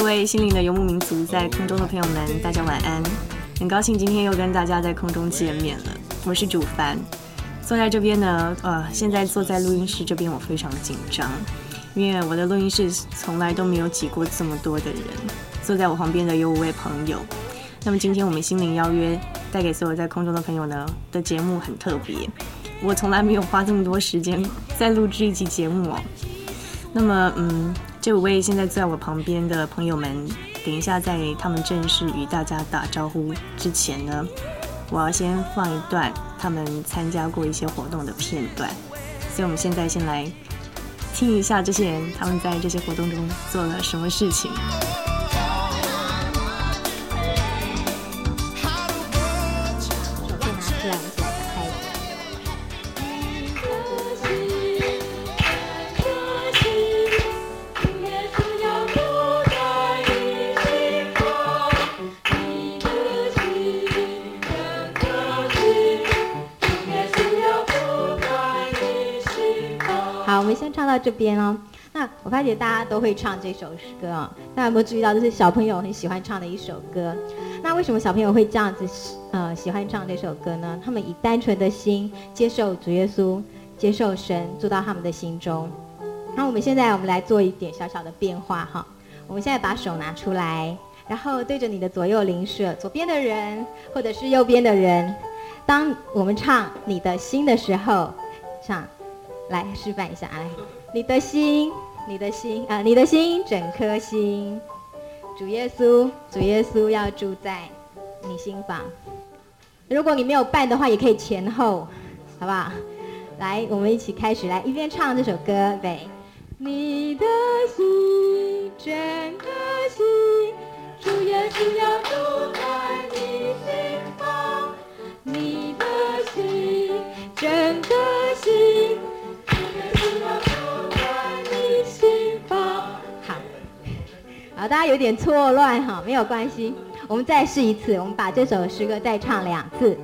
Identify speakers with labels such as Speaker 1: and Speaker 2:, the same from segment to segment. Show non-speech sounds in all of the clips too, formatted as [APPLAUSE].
Speaker 1: 各位心灵的游牧民族，在空中的朋友们，大家晚安！很高兴今天又跟大家在空中见面了。我是主凡，坐在这边呢，呃，现在坐在录音室这边，我非常紧张，因为我的录音室从来都没有挤过这么多的人。坐在我旁边的有五位朋友。那么今天我们心灵邀约带给所有在空中的朋友呢的节目很特别，我从来没有花这么多时间在录制一集节目哦。那么，嗯。这五位现在坐在我旁边的朋友们，等一下在他们正式与大家打招呼之前呢，我要先放一段他们参加过一些活动的片段。所以，我们现在先来听一下这些人他们在这些活动中做了什么事情。
Speaker 2: 到这边哦，那我发觉大家都会唱这首歌啊、哦，大家有没有注意到，这是小朋友很喜欢唱的一首歌？那为什么小朋友会这样子呃喜欢唱这首歌呢？他们以单纯的心接受主耶稣，接受神住到他们的心中。那我们现在我们来做一点小小的变化哈，我们现在把手拿出来，然后对着你的左右邻舍，左边的人或者是右边的人，当我们唱你的心的时候，唱，来示范一下来。你的心，你的心啊，你的心，整颗心，主耶稣，主耶稣要住在你心房。如果你没有伴的话，也可以前后，好不好？来，我们一起开始，来一边唱这首歌，呗。你的心，整颗心，主耶稣要住在你心房。你的心，整好，大家有点错乱哈，没有关系，我们再试一次，我们把这首诗歌再唱两次。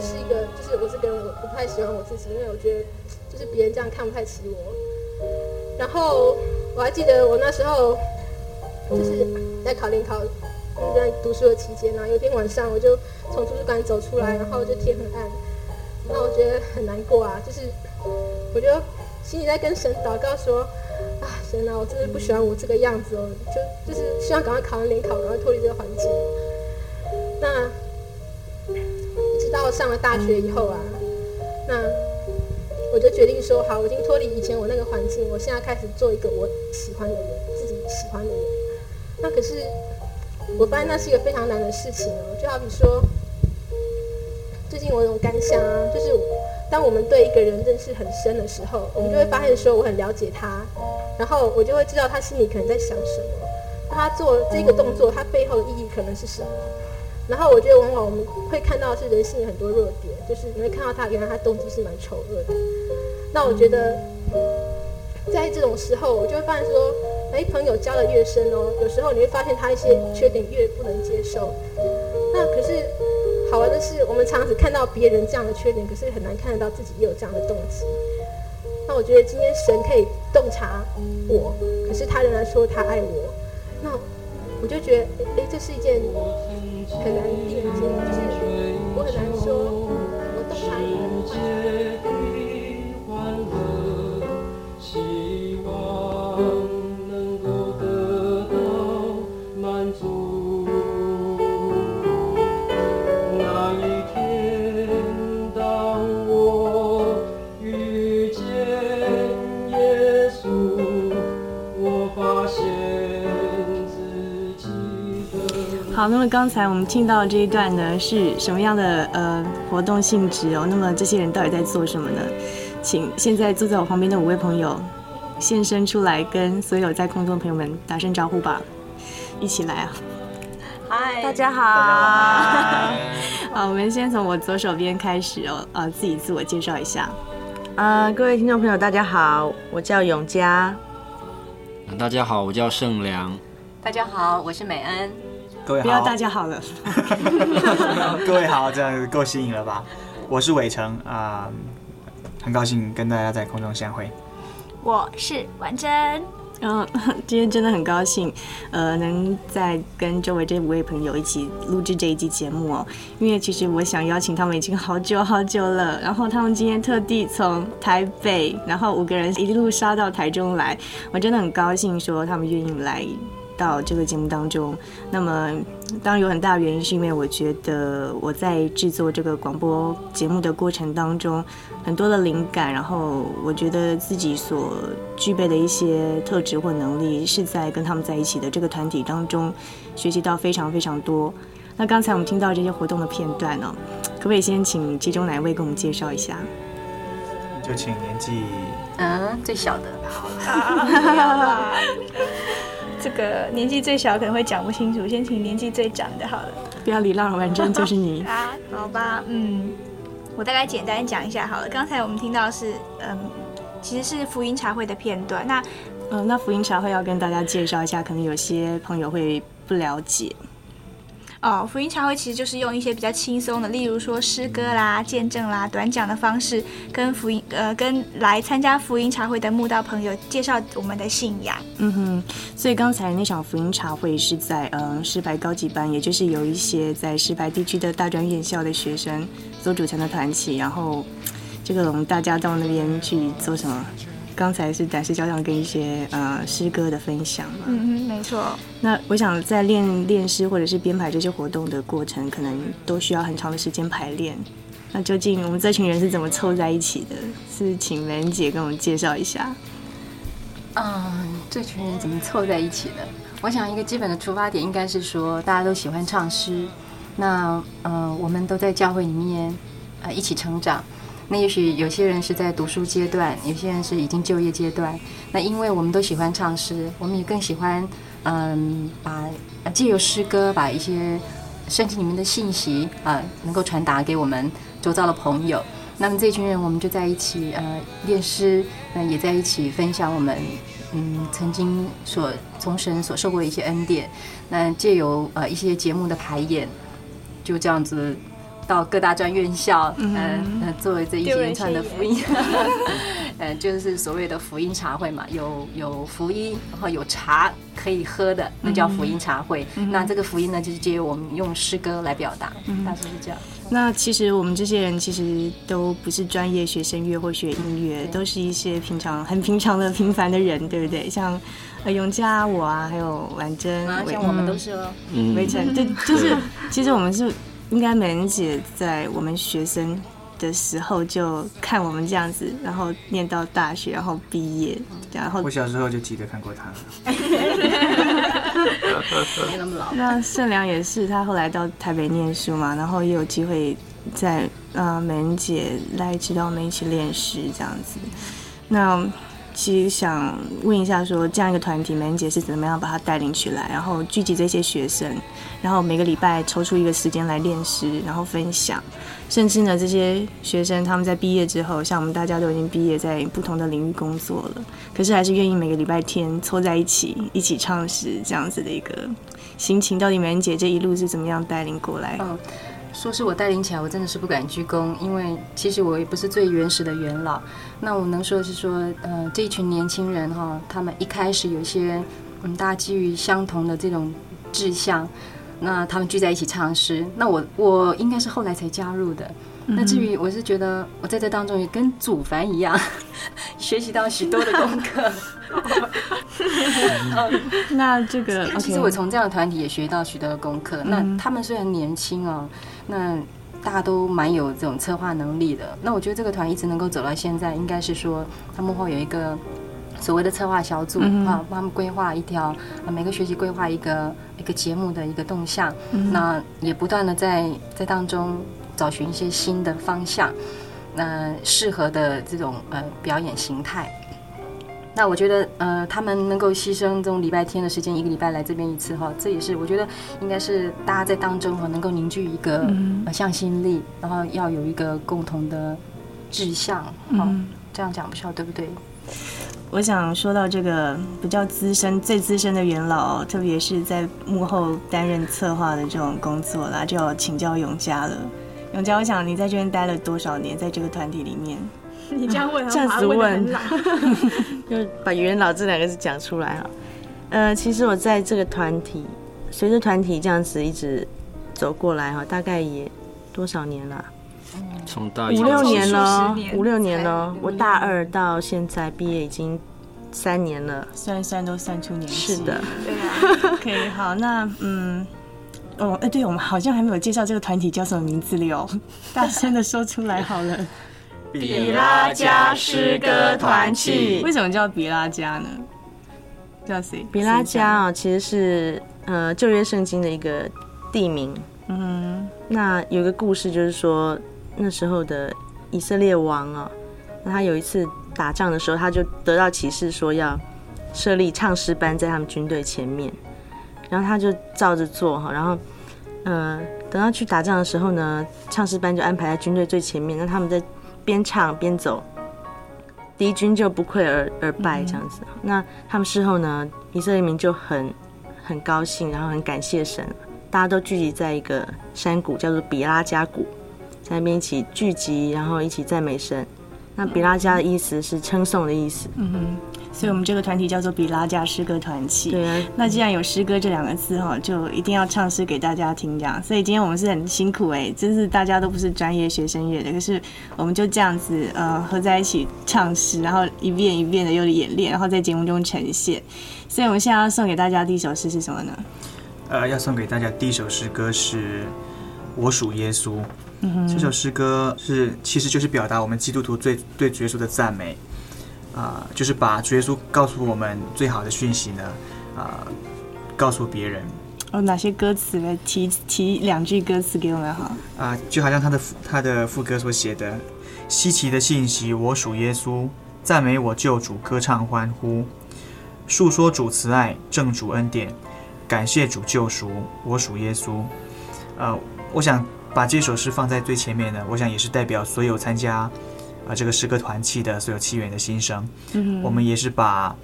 Speaker 2: 是一个，就是我是跟我不太
Speaker 3: 喜欢我自己，因为我觉得就是别人这样看不太起我。然后我还记得我那时候就是在考联考，在读书的期间呢，有一天晚上我就从图书馆走出来，然后就天很暗，那我觉得很难过啊，就是我就心里在跟神祷告说啊，神啊，我真的不喜欢我这个样子哦，就就是希望赶快考完联考，赶快脱离这个环境。那上了大学以后啊，那我就决定说，好，我已经脱离以前我那个环境，我现在开始做一个我喜欢的人，自己喜欢的人。那可是我发现那是一个非常难的事情哦，就好比说，最近我有种感想啊，就是当我们对一个人认识很深的时候，我们就会发现说我很了解他，然后我就会知道他心里可能在想什么，那他做这个动作，他背后的意义可能是什么。然后我觉得往往我们会看到的是人性很多弱点，就是你会看到他原来他动机是蛮丑恶的。那我觉得在这种时候，我就会发现说，哎，朋友交的越深哦，有时候你会发现他一些缺点越不能接受。那可是好玩的是，我们常常只看到别人这样的缺点，可是很难看得到自己也有这样的动机。那我觉得今天神可以洞察我，可是他仍然说他爱我。那我就觉得，哎，这是一件。很难定见，就是我很难
Speaker 1: 说，那么刚才我们听到的这一段呢，是什么样的呃活动性质哦？那么这些人到底在做什么呢？请现在坐在我旁边的五位朋友现身出来，跟所有在空中的朋友们打声招呼吧！一起来啊！
Speaker 4: 嗨，
Speaker 1: 大家好！大家好！[LAUGHS] 好，我们先从我左手边开始哦，呃，自己自我介绍一下。
Speaker 4: 啊、呃，各位听众朋友，大家好，我叫永嘉。
Speaker 5: 大家好，我叫盛良。
Speaker 6: 大家好，我是美恩。
Speaker 1: 各位好，不要大家好了。[LAUGHS]
Speaker 7: 各位好，这样够新颖了吧？我是伟成啊、呃，很高兴跟大家在空中相会。
Speaker 8: 我是婉珍，
Speaker 1: 嗯，[LAUGHS] 今天真的很高兴，呃，能在跟周围这五位朋友一起录制这一集节目哦。因为其实我想邀请他们已经好久好久了，然后他们今天特地从台北，然后五个人一路杀到台中来，我真的很高兴，说他们愿意来。到这个节目当中，那么当然有很大的原因，是因为我觉得我在制作这个广播节目的过程当中，很多的灵感，然后我觉得自己所具备的一些特质或能力，是在跟他们在一起的这个团体当中学习到非常非常多。那刚才我们听到这些活动的片段呢，可不可以先请其中哪一位给我们介绍一下？
Speaker 7: 就请年纪
Speaker 6: 嗯最小的，
Speaker 8: 好。这个年纪最小可能会讲不清楚，先请年纪最长的好了。
Speaker 1: 不要礼让，反正就是你
Speaker 8: 啊。[LAUGHS] 好吧，嗯，我大概简单讲一下好了。刚才我们听到是，嗯，其实是福音茶会的片段。那，
Speaker 1: 嗯，那福音茶会要跟大家介绍一下，可能有些朋友会不了解。
Speaker 8: 哦，福音茶会其实就是用一些比较轻松的，例如说诗歌啦、见证啦、短讲的方式，跟福音呃跟来参加福音茶会的慕道朋友介绍我们的信仰。
Speaker 1: 嗯哼，所以刚才那场福音茶会是在嗯诗白高级班，也就是有一些在诗白地区的大专院校的学生所组成的团体，然后这个我们大家到那边去做什么？刚才是展示交响跟一些呃诗歌的分享嘛，
Speaker 8: 嗯嗯，没错。
Speaker 1: 那我想在练练诗或者是编排这些活动的过程，可能都需要很长的时间排练。那究竟我们这群人是怎么凑在一起的？是请美恩姐跟我们介绍一下。
Speaker 6: 嗯，这群人怎么凑在一起的？我想一个基本的出发点应该是说，大家都喜欢唱诗。那呃，我们都在教会里面呃一起成长。那也许有些人是在读书阶段，有些人是已经就业阶段。那因为我们都喜欢唱诗，我们也更喜欢，嗯，把借由诗歌把一些圣经里面的信息啊、能够传达给我们周遭的朋友。那么这群人，我们就在一起呃练诗，那也在一起分享我们嗯曾经所从神所受过的一些恩典。那借由呃一些节目的排演，就这样子。到各大专院校，嗯、呃，作为这一连串的福音，[LAUGHS] 呃，就是所谓的福音茶会嘛，有有福音，然后有茶可以喝的，那叫福音茶会。嗯、那这个福音呢，就是借由我们用诗歌来表达，嗯、大致是这样。
Speaker 1: 那其实我们这些人其实都不是专业学声乐或学音乐，都是一些平常很平常的平凡的人，对不对？像呃永嘉我啊，还有婉珍，
Speaker 6: 啊、像我们都是哦，
Speaker 1: 围城，对，[LAUGHS] 就是其实我们是应该美人姐在我们学生的时候就看我们这样子，然后念到大学，然后毕业，然后
Speaker 7: 我小时候就记得看过他。[LAUGHS]
Speaker 6: 那么老。
Speaker 1: 那盛良也是，他后来到台北念书嘛，然后也有机会在呃美人姐来指导我们一起练诗这样子。那其实想问一下说，这样一个团体，美人姐是怎么样把它带领起来，然后聚集这些学生，然后每个礼拜抽出一个时间来练诗，然后分享。甚至呢，这些学生他们在毕业之后，像我们大家都已经毕业，在不同的领域工作了，可是还是愿意每个礼拜天凑在一起，一起唱诗，这样子的一个心情。到底美人姐这一路是怎么样带领过
Speaker 6: 来？说是我带领起来，我真的是不敢鞠躬，因为其实我也不是最原始的元老。那我能说的是说，呃，这一群年轻人哈，他们一开始有一些，嗯，大家基于相同的这种志向。那他们聚在一起唱诗，那我我应该是后来才加入的。嗯、那至于我是觉得我在这当中也跟祖凡一样，[LAUGHS] 学习到许多的功课。[LAUGHS]
Speaker 1: 那这个 [LAUGHS]
Speaker 6: 其实我从这样的团体也学到许多的功课。嗯、那他们虽然年轻哦，那大家都蛮有这种策划能力的。那我觉得这个团一直能够走到现在，应该是说他幕后有一个。所谓的策划小组啊，帮他们规划一条，每个学期规划一个一个节目的一个动向，嗯、那也不断的在在当中找寻一些新的方向，那适合的这种呃表演形态。那我觉得呃，他们能够牺牲这种礼拜天的时间，一个礼拜来这边一次哈，这也是我觉得应该是大家在当中哈能够凝聚一个向心力，然后要有一个共同的志向，嗯，这样讲不知道对不对？
Speaker 1: 我想说到这个比较资深、最资深的元老，特别是在幕后担任策划的这种工作啦，就要请教永嘉了。永嘉，我想你在这边待了多少年，在这个团体里面？[LAUGHS]
Speaker 8: 你这样问，
Speaker 1: 这样子问，[LAUGHS] 就把“元老”这两个字讲出来哈。呃，其实我在这个团体，随着团体这样子一直走过来哈，大概也多少年了？
Speaker 5: 从大
Speaker 1: 五六年了，五六年了。我大二到现在毕业已经三年了，算一算都算出年纪。是的，对啊。可以，好，那嗯，哦，哎，对，我们好像还没有介绍这个团体叫什么名字了哦，大声的说出来好了。
Speaker 9: 比拉加诗歌团契。
Speaker 1: 为什么叫比拉加呢？叫谁？
Speaker 4: 比拉加啊，其实是呃旧约圣经的一个地名。嗯，那有个故事就是说。那时候的以色列王啊，那他有一次打仗的时候，他就得到启示说要设立唱诗班在他们军队前面，然后他就照着做哈，然后呃，等到去打仗的时候呢，唱诗班就安排在军队最前面，那他们在边唱边走，敌军就不溃而而败这样子。嗯、那他们事后呢，以色列民就很很高兴，然后很感谢神，大家都聚集在一个山谷，叫做比拉加谷。在那边一起聚集，然后一起赞美神。那比拉加的意思是称颂的意思。
Speaker 1: 嗯哼，所以我们这个团体叫做比拉加诗歌团契。
Speaker 4: 对啊。
Speaker 1: 那既然有诗歌这两个字哈，就一定要唱诗给大家听这样。所以今天我们是很辛苦哎，真是大家都不是专业学声乐的，可是我们就这样子呃合在一起唱诗，然后一遍一遍的又演练，然后在节目中呈现。所以我们现在要送给大家第一首诗是什么呢？
Speaker 7: 呃，要送给大家第一首诗歌是《我属耶稣》。这首诗歌是，其实就是表达我们基督徒最对主耶稣的赞美，啊、呃，就是把主耶稣告诉我们最好的讯息呢，啊、呃，告诉别人。
Speaker 1: 哦，哪些歌词呢？提提两句歌词给我们好。啊、
Speaker 7: 呃，就好像他的他的副歌所写的：稀奇的信息，我属耶稣，赞美我救主，歌唱欢呼，述说主慈爱，正主恩典，感谢主救赎，我属耶稣。呃，我想。把这首诗放在最前面呢，我想也是代表所有参加啊、呃、这个诗歌团契的所有契员的心声。嗯，我们也是把啊、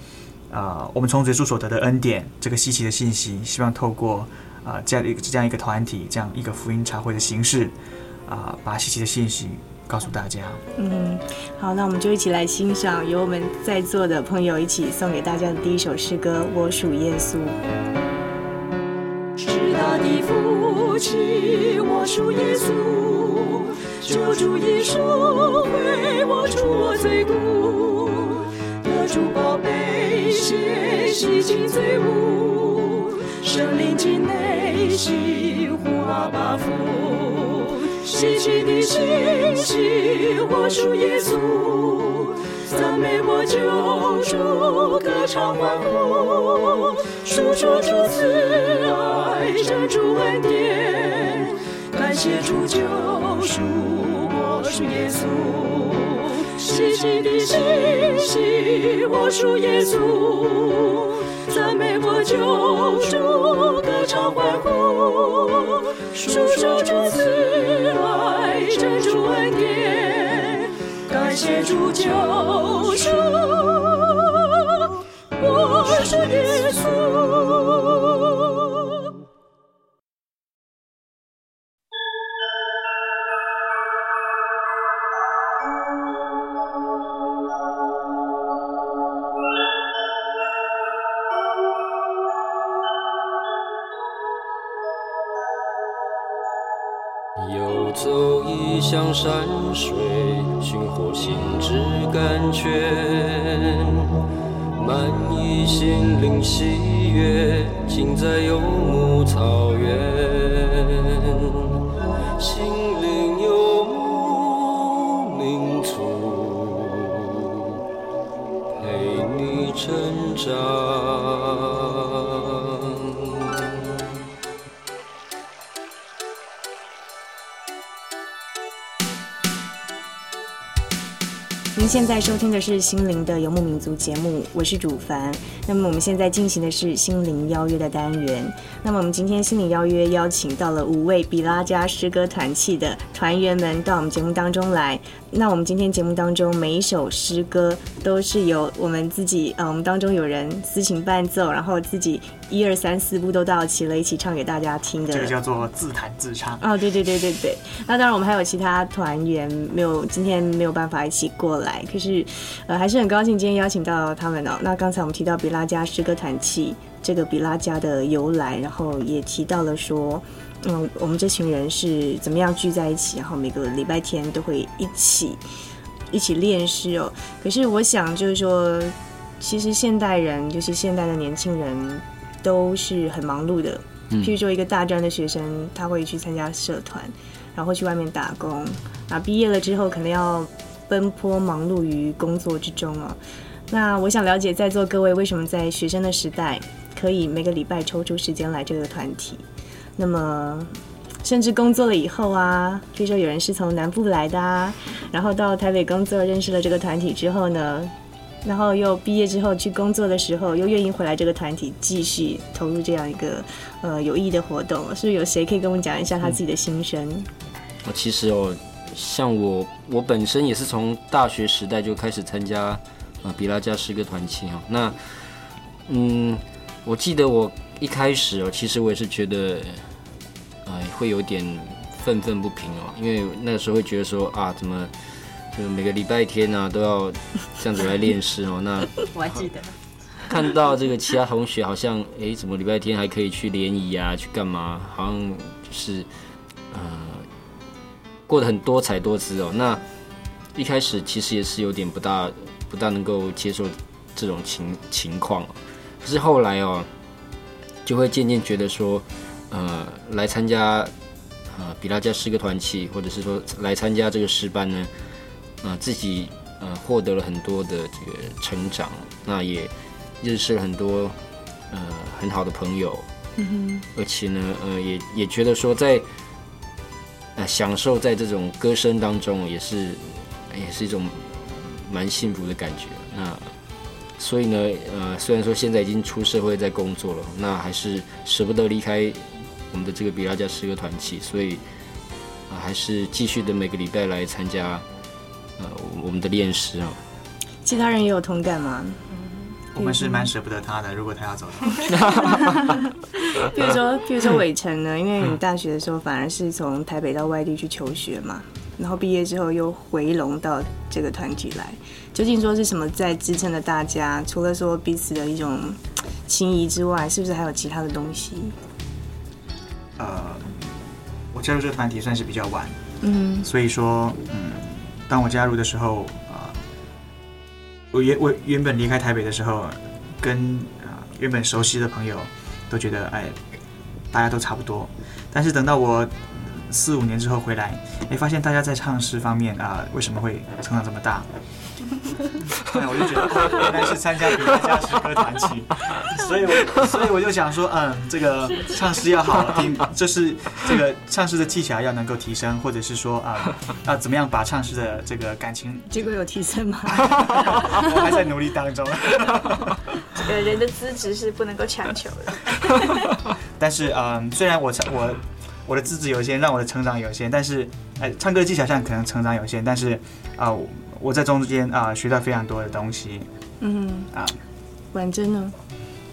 Speaker 7: 呃、我们从耶稣所得的恩典这个稀奇的信息，希望透过啊、呃、这样一个这样一个团体这样一个福音茶会的形式啊、呃，把稀奇的信息告诉大家。
Speaker 1: 嗯，好，那我们就一起来欣赏由我们在座的朋友一起送给大家的第一首诗歌《我属耶稣》。
Speaker 9: 至大的福气，我属耶稣，救主耶稣为我除我罪过，得主宝贝血洗净罪污，圣灵进内心呼阿爸父。希奇的信息，我属耶稣，赞美我救主，歌唱欢呼，述说主慈爱，真主恩典，感谢主救赎，我属耶稣。希奇的信息，我属耶稣，赞美我救主，歌唱欢呼，述说主慈爱，真主恩典，感谢主救赎，我属耶
Speaker 5: 稣。您现在
Speaker 1: 收听的是心灵的游牧民族节目，我是主凡。那么我们现在进行的是心灵邀约的单元。那么我们今天心灵邀约邀请到了五位比拉加诗歌团契的团员们到我们节目当中来。那我们今天节目当中每一首诗歌都是由我们自己，呃，我们当中有人私情伴奏，然后自己一二三四部都到齐了，一起唱给大家听的。
Speaker 7: 这个叫做自弹自唱。
Speaker 1: 哦，对对对对对。那当然我们还有其他团员没有今天没有办法一起过来。可是，呃，还是很高兴今天邀请到他们哦。那刚才我们提到比拉加诗歌团契这个比拉加的由来，然后也提到了说，嗯，我们这群人是怎么样聚在一起，然后每个礼拜天都会一起一起练诗哦。可是我想就是说，其实现代人，就是现代的年轻人，都是很忙碌的。譬如说，一个大专的学生，他会去参加社团，然后去外面打工，啊，毕业了之后可能要。奔波忙碌于工作之中啊，那我想了解在座各位为什么在学生的时代可以每个礼拜抽出时间来这个团体，那么甚至工作了以后啊，譬如说有人是从南部来的啊，然后到台北工作认识了这个团体之后呢，然后又毕业之后去工作的时候又愿意回来这个团体继续投入这样一个呃有意义的活动，是不是有谁可以跟我们讲一下他自己的心声？
Speaker 5: 我其实哦。像我，我本身也是从大学时代就开始参加，呃，比拉加诗歌团契哦。那，嗯，我记得我一开始哦，其实我也是觉得，呃，会有点愤愤不平哦，因为那个时候会觉得说啊，怎么就每个礼拜天呢、啊、都要这样子来练诗哦？那 [LAUGHS]
Speaker 6: 我还记得，
Speaker 5: 看到这个其他同学好像，哎，怎么礼拜天还可以去联谊啊，去干嘛？好像就是，呃。过得很多彩多姿哦。那一开始其实也是有点不大不大能够接受这种情情况，可是后来哦，就会渐渐觉得说，呃，来参加呃比拉加诗歌团契，或者是说来参加这个诗班呢，呃，自己呃获得了很多的这个成长，那也认识了很多呃很好的朋友，嗯哼，而且呢，呃，也也觉得说在。呃，享受在这种歌声当中，也是，也是一种蛮幸福的感觉。那所以呢，呃，虽然说现在已经出社会在工作了，那还是舍不得离开我们的这个比拉加诗歌团体，所以啊、呃，还是继续的每个礼拜来参加呃我们的练师啊。
Speaker 1: 其他人也有同感吗？
Speaker 7: 我们是蛮舍不得他的，如果他要走的话。[LAUGHS]
Speaker 1: 比如说，[LAUGHS] 比如说伟成呢，因为你大学的时候反而是从台北到外地去求学嘛，然后毕业之后又回笼到这个团体来。究竟说是什么在支撑着大家？除了说彼此的一种情谊之外，是不是还有其他的东西？
Speaker 7: 呃，我加入这个团体算是比较晚，
Speaker 1: 嗯，
Speaker 7: 所以说，嗯，当我加入的时候，啊、我原我原本离开台北的时候，跟啊、原本熟悉的朋友都觉得，哎，大家都差不多。但是等到我四五年之后回来，哎，发现大家在唱诗方面啊、为什么会成长这么大？[LAUGHS] 我就觉得原来是参加别人家诗歌团体，所以我所以我就想说，嗯，这个唱诗要好听，就是这个唱诗的技巧要能够提升，或者是说啊，要怎么样把唱诗的这个感情，
Speaker 1: 结果有提升吗？[LAUGHS]
Speaker 7: 我还在努力当中。
Speaker 8: 这个人的资质是不能够强求的。[LAUGHS]
Speaker 7: 但是嗯，虽然我唱我我的资质有限，让我的成长有限，但是哎，唱歌的技巧上可能成长有限，但是啊。我在中间啊学到非常多的东西，
Speaker 1: 嗯啊，婉珍呢？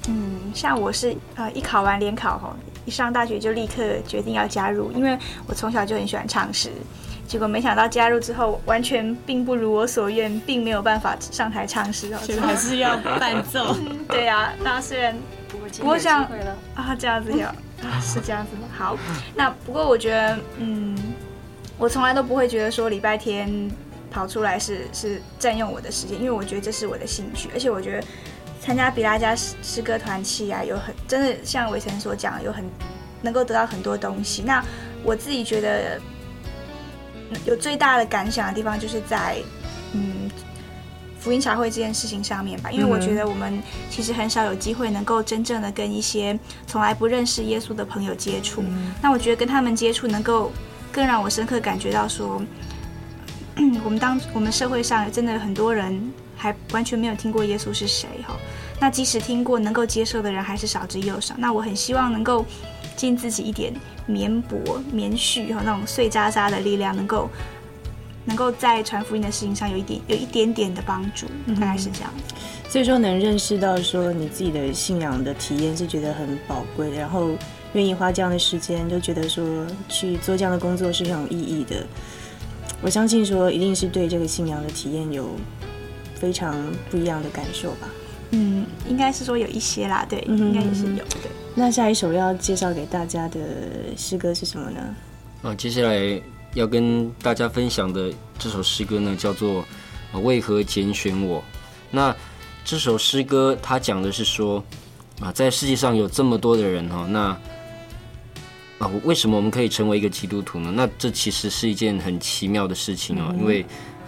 Speaker 8: 嗯，像我是呃一考完联考哈，一上大学就立刻决定要加入，因为我从小就很喜欢唱诗，结果没想到加入之后完全并不如我所愿，并没有办法上台唱诗哦，
Speaker 1: 所以还是要伴奏。
Speaker 8: 嗯、[LAUGHS] 对呀、啊，那虽然不过像啊这样子有啊是这样子吗？好，那不过我觉得嗯，我从来都不会觉得说礼拜天。跑出来是是占用我的时间，因为我觉得这是我的兴趣，而且我觉得参加比拉加诗歌团契啊，有很真的像伟成所讲，有很能够得到很多东西。那我自己觉得有最大的感想的地方，就是在嗯福音茶会这件事情上面吧，因为我觉得我们其实很少有机会能够真正的跟一些从来不认识耶稣的朋友接触。那我觉得跟他们接触，能够更让我深刻感觉到说。[CLEARS THROAT] 我们当我们社会上真的很多人还完全没有听过耶稣是谁哈，那即使听过能够接受的人还是少之又少。那我很希望能够尽自己一点绵薄绵絮哈那种碎渣渣的力量，能够能够在传福音的事情上有一点有一点点的帮助，大概是这样。
Speaker 1: 所以说能认识到说你自己的信仰的体验是觉得很宝贵的，然后愿意花这样的时间，就觉得说去做这样的工作是很有意义的。我相信说一定是对这个信仰的体验有非常不一样的感受吧。
Speaker 8: 嗯，应该是说有一些啦，对，嗯、应该也是有的。
Speaker 1: 那下一首要介绍给大家的诗歌是什么呢？
Speaker 5: 啊，接下来要跟大家分享的这首诗歌呢，叫做《为何拣选我》。那这首诗歌它讲的是说啊，在世界上有这么多的人哈，那。啊，为什么我们可以成为一个基督徒呢？那这其实是一件很奇妙的事情哦，嗯、因为，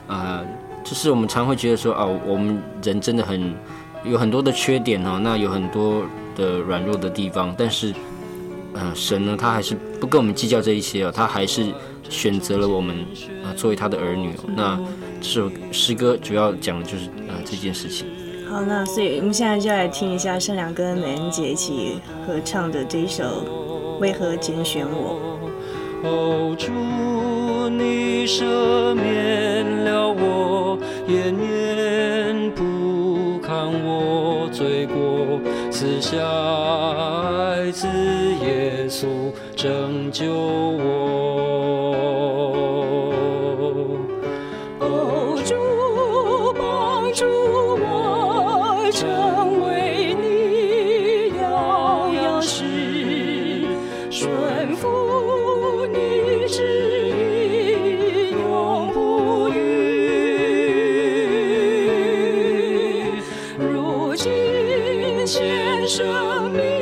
Speaker 5: 啊、呃，就是我们常会觉得说，哦、啊，我们人真的很有很多的缺点哦，那有很多的软弱的地方，但是，呃，神呢，他还是不跟我们计较这一些哦，他还是选择了我们啊作为他的儿女。那这首诗歌主要讲的就是啊这件事情。
Speaker 1: 好，那所以我们现在就来听一下圣良跟美恩姐一起合唱的这一首。为何拣选我？
Speaker 9: 哦，主，你赦免了我，也免不看我罪过，赐下爱子耶稣拯救我。前生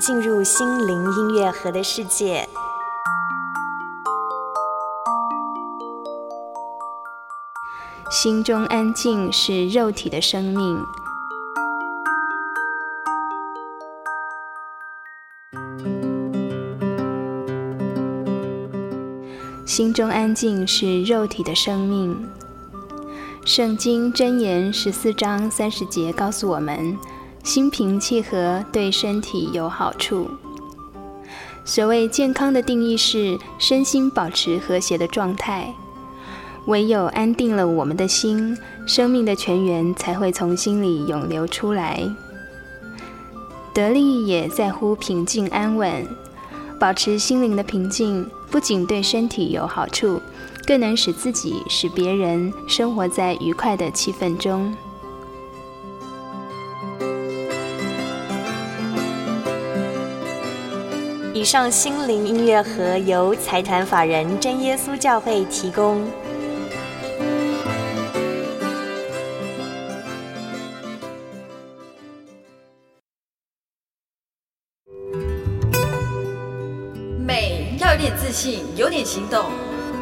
Speaker 10: 进入心灵音乐盒的世界。
Speaker 11: 心中安静是肉体的生命。心中安静是肉体的生命。圣经箴言十四章三十节告诉我们，心平气和对身体有好处。所谓健康的定义是身心保持和谐的状态。唯有安定了我们的心，生命的泉源才会从心里涌流出来。得力也在乎平静安稳，保持心灵的平静，不仅对身体有好处，更能使自己、使别人生活在愉快的气氛中。
Speaker 10: 以上心灵音乐盒由财团法人真耶稣教会提供。
Speaker 12: 美要有点自信，有点行动；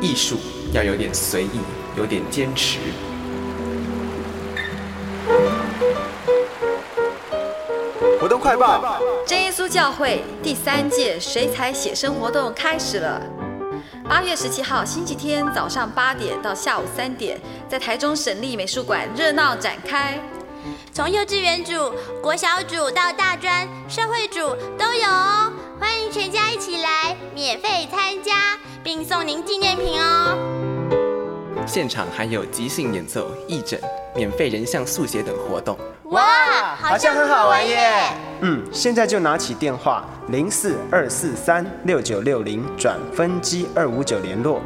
Speaker 13: 艺术要有点随意，有点坚持。
Speaker 14: 快报：
Speaker 12: 真耶稣教会第三届水彩写生活动开始了。八月十七号星期天早上八点到下午三点，在台中省立美术馆热闹展开。
Speaker 15: 从幼稚园组、国小组到大专、社会组都有哦，欢迎全家一起来，免费参加，并送您纪念品哦。
Speaker 13: 现场还有即兴演奏、义诊、免费人像速写等活动。
Speaker 15: 哇，好像很好玩耶！
Speaker 14: 嗯，现在就拿起电话零四二四三六九六零转分机二五九联络，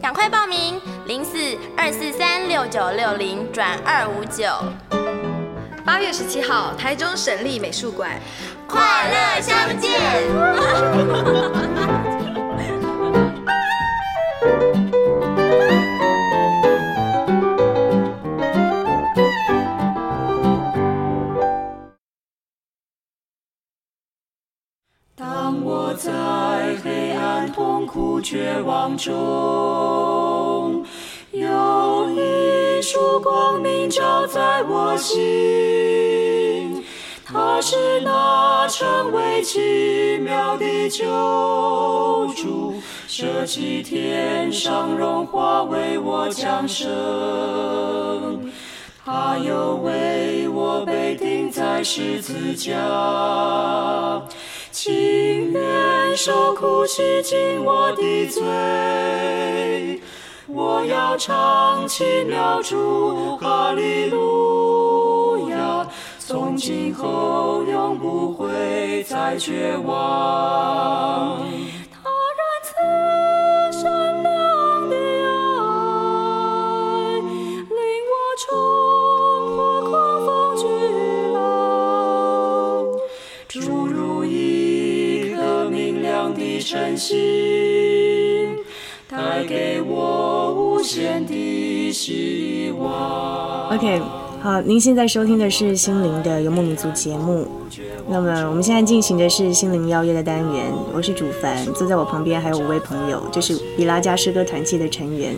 Speaker 15: 赶快报名零四二四三六九六零转二五九。
Speaker 12: 八月十七号，台中省立美术馆，
Speaker 15: 快乐相
Speaker 9: 见。[LAUGHS] 在黑暗痛苦绝望中，有一束光明照在我心，它是那成为奇妙的救主，舍弃天上荣华为我降生，他又为我被钉在十字架。情愿受苦洗净我的罪，我要唱奇妙主哈利路亚，从今后永不会再绝望。
Speaker 1: OK，好，您现在收听的是心灵的游牧民族节目。那么我们现在进行的是心灵邀约的单元，我是主凡，坐在我旁边还有五位朋友，就是比拉加诗歌团契的成员。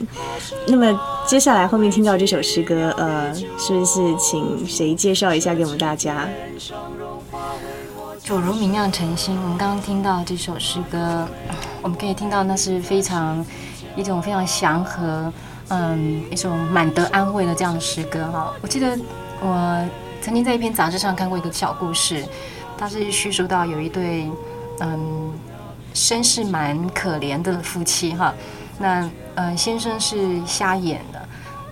Speaker 1: 那么接下来后面听到这首诗歌，呃，是不是请谁介绍一下给我们大家？
Speaker 6: 主如明亮晨星，我们刚刚听到这首诗歌，我们可以听到那是非常一种非常祥和。嗯，一种满得安慰的这样的诗歌哈。我记得我曾经在一篇杂志上看过一个小故事，它是叙述到有一对嗯身世蛮可怜的夫妻哈。那呃先生是瞎眼的，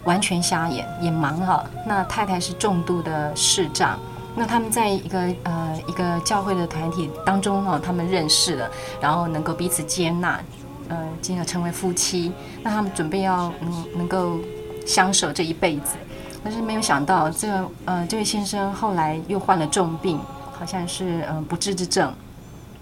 Speaker 6: 完全瞎眼，眼盲哈。那太太是重度的视障。那他们在一个呃一个教会的团体当中哈，他们认识了，然后能够彼此接纳。呃，进而成为夫妻，那他们准备要能能够相守这一辈子，但是没有想到，这呃这位先生后来又患了重病，好像是嗯、不治之症。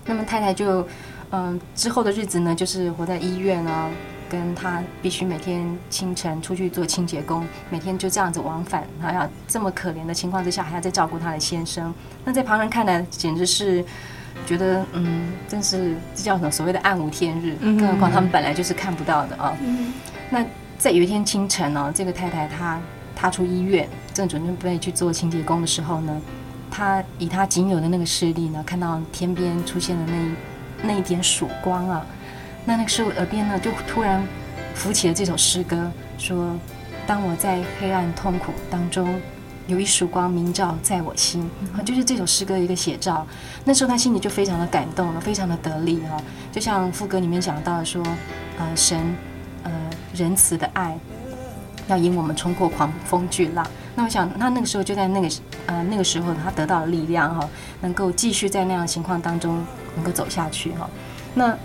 Speaker 6: 那么太太就嗯、之后的日子呢，就是活在医院啊，跟他必须每天清晨出去做清洁工，每天就这样子往返，还要这么可怜的情况之下，还要再照顾他的先生。那在旁人看来，简直是。觉得嗯，真是这叫什么所谓的暗无天日，更何况他们本来就是看不到的啊。嗯、那在有一天清晨呢、啊，这个太太她踏出医院，正准备去做清洁工的时候呢，她以她仅有的那个视力呢，看到天边出现的那一那一点曙光啊。那那个时候耳边呢，就突然浮起了这首诗歌，说：“当我在黑暗痛苦当中。”有一束光明照在我心，就是这首诗歌的一个写照。那时候他心里就非常的感动了，非常的得力哈。就像副歌里面讲到说，呃，神，呃，仁慈的爱要引我们冲破狂风巨浪。那我想，他那个时候就在那个呃那个时候，他得到了力量哈，能够继续在那样的情况当中能够走下去哈。那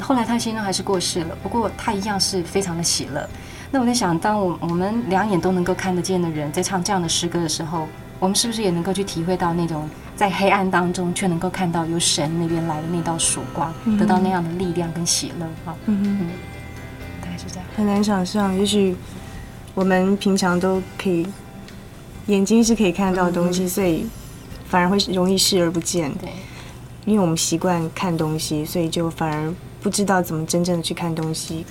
Speaker 6: 后来他先生还是过世了，不过他一样是非常的喜乐。那我在想，当我我们两眼都能够看得见的人在唱这样的诗歌的时候，我们是不是也能够去体会到那种在黑暗当中却能够看到由神那边来的那道曙光，嗯、得到那样的力量跟喜乐？哈，嗯嗯，大概是这样。
Speaker 1: 很难想象，也许我们平常都可以眼睛是可以看得到的东西，嗯、所以反而会容易视而不见。对，因为我们习惯看东西，所以就反而不知道怎么真正的去看东西。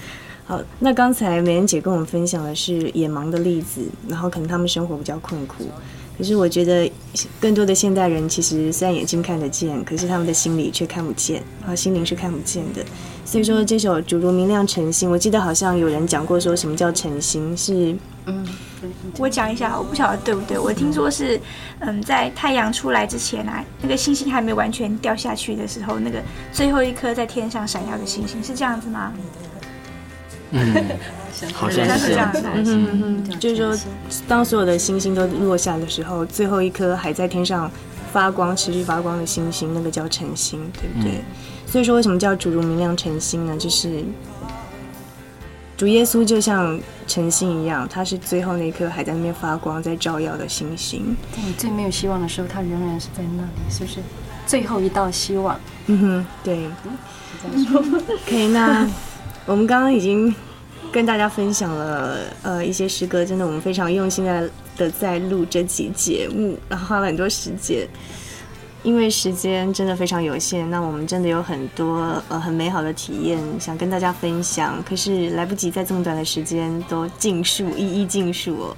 Speaker 1: 好，那刚才美人姐跟我们分享的是眼盲的例子，然后可能他们生活比较困苦。可是我觉得更多的现代人其实虽然眼睛看得见，可是他们的心里却看不见，然后心灵是看不见的。所以说这首主如明亮晨星，我记得好像有人讲过说什么叫晨星是，
Speaker 8: 嗯，我讲一下，我不晓得对不对。我听说是，嗯，在太阳出来之前啊，那个星星还没完全掉下去的时候，那个最后一颗在天上闪耀的星星是这样子吗？
Speaker 5: 嗯，好像是
Speaker 1: 这样就是说，当所有的星星都落下的时候，最后一颗还在天上发光、持续发光的星星，那个叫晨星，对不对？嗯、所以说，为什么叫主如明亮晨星呢？就是主耶稣就像晨星一样，他是最后那颗还在那边发光、在照耀的星星。
Speaker 6: 在你最没有希望的时候，他仍然是在那里，是不是？最后一道希望。
Speaker 1: 嗯哼，对。[LAUGHS] 可以，那。我们刚刚已经跟大家分享了呃一些诗歌，真的我们非常用心的的在录这期节目，然后花了很多时间，因为时间真的非常有限，那我们真的有很多呃很美好的体验想跟大家分享，可是来不及在这么短的时间都尽数一一尽数哦。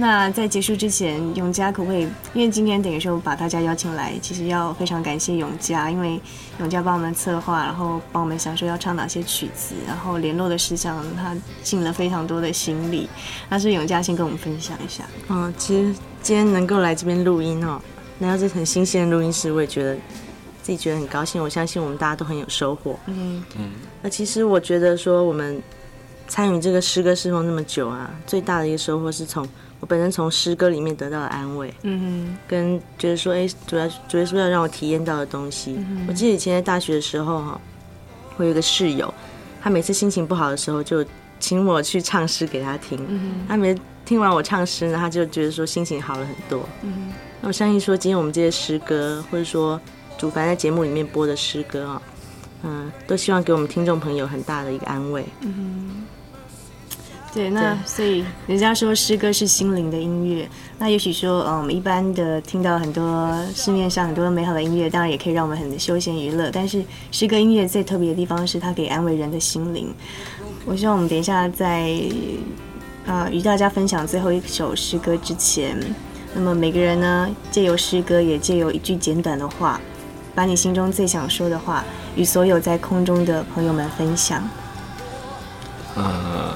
Speaker 1: 那在结束之前，永嘉可不可以？因为今天等于说把大家邀请来，其实要非常感谢永嘉，因为永嘉帮我们策划，然后帮我们想说要唱哪些曲子，然后联络的事项，他尽了非常多的心力。那是永嘉先跟我们分享一下。
Speaker 4: 嗯，其实今天能够来这边录音哦，来到这很新鲜的录音室，我也觉得自己觉得很高兴。我相信我们大家都很有收获。嗯嗯。那其实我觉得说我们参与这个诗歌侍奉那么久啊，最大的一个收获是从。我本身从诗歌里面得到的安慰，嗯哼，跟觉得说，哎，主要主要是不是要让我体验到的东西？嗯、我记得以前在大学的时候，哈，我有一个室友，他每次心情不好的时候，就请我去唱诗给他听。嗯、哼他每听完我唱诗呢，他就觉得说心情好了很多。嗯，那我相信说，今天我们这些诗歌，或者说主凡在节目里面播的诗歌啊，嗯，都希望给我们听众朋友很大的一个安慰。嗯
Speaker 1: 对，那所以人家说诗歌是心灵的音乐。那也许说，嗯，我们一般的听到很多市面上很多美好的音乐，当然也可以让我们很休闲娱乐。但是诗歌音乐最特别的地方是它可以安慰人的心灵。我希望我们等一下在啊与大家分享最后一首诗歌之前，那么每个人呢，借由诗歌，也借由一句简短的话，把你心中最想说的话，与所有在空中的朋友们分享。
Speaker 5: 呃，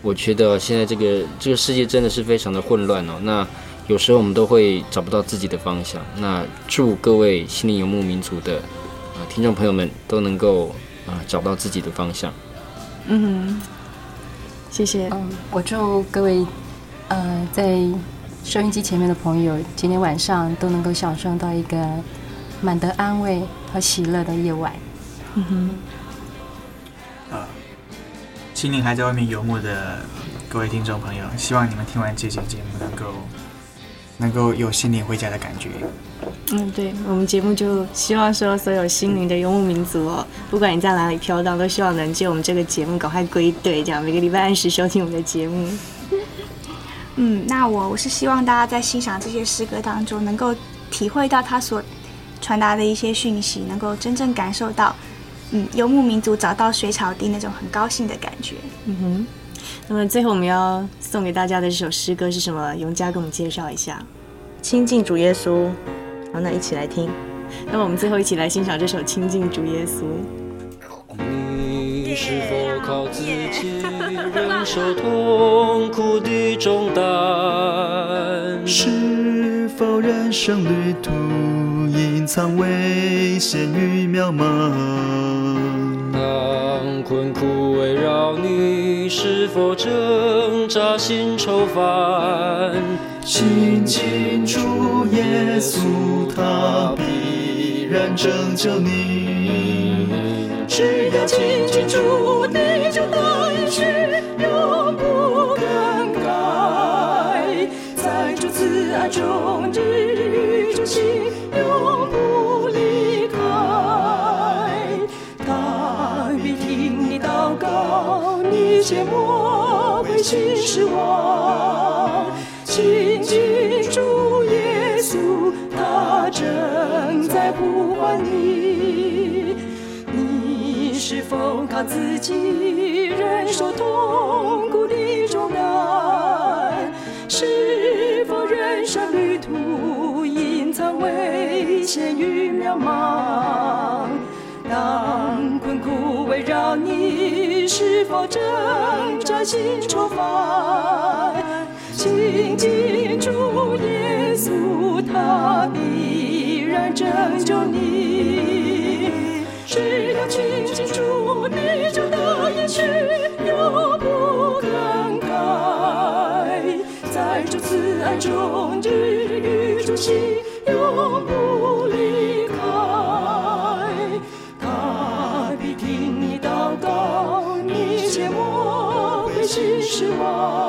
Speaker 5: 我觉得现在这个这个世界真的是非常的混乱哦。那有时候我们都会找不到自己的方向。那祝各位心灵游牧民族的呃听众朋友们都能够啊、呃、找到自己的方向。
Speaker 1: 嗯，谢谢。
Speaker 6: 嗯，我祝各位呃在收音机前面的朋友，今天晚上都能够享受到一个满得安慰和喜乐的夜晚。
Speaker 1: 嗯哼。
Speaker 7: 啊心灵还在外面游牧的各位听众朋友，希望你们听完这期节目能够能够有心灵回家的感觉。
Speaker 1: 嗯，对，我们节目就希望说，所有心灵的游牧民族哦，不管你在哪里飘荡，都希望能借我们这个节目赶快归队，这样每个礼拜按时收听我们的节目。
Speaker 8: 嗯，那我我是希望大家在欣赏这些诗歌当中，能够体会到他所传达的一些讯息，能够真正感受到。嗯，游牧民族找到水草地那种很高兴的感觉。
Speaker 1: 嗯哼，那么最后我们要送给大家的这首诗歌是什么？永嘉给我们介绍一下。
Speaker 4: 亲近主耶稣。好，那一起来听。
Speaker 1: 那么我们最后一起来欣赏这首《亲近主耶稣》。
Speaker 9: 你是否靠自己忍受痛苦的重担？是否人生旅途隐藏危险与渺茫？当困苦围绕你，是否挣扎心愁烦？亲近主耶稣，他必然拯救你。只要亲近主，你就得得应许，永不更改。在主慈爱中，日日与主行，永不离开。祷告，你切莫灰心失望，亲近主耶稣，他正在呼唤你。是否靠自己忍受痛苦的重担？是否人生旅途隐藏危险与渺茫？当困苦围绕你，是否挣扎心愁烦？亲近主耶稣，他必然拯救你。只要清清楚楚，你就的应去，永不更改。在这慈爱中，日与周心永不离开，他必听你祷告，你切莫灰心失望。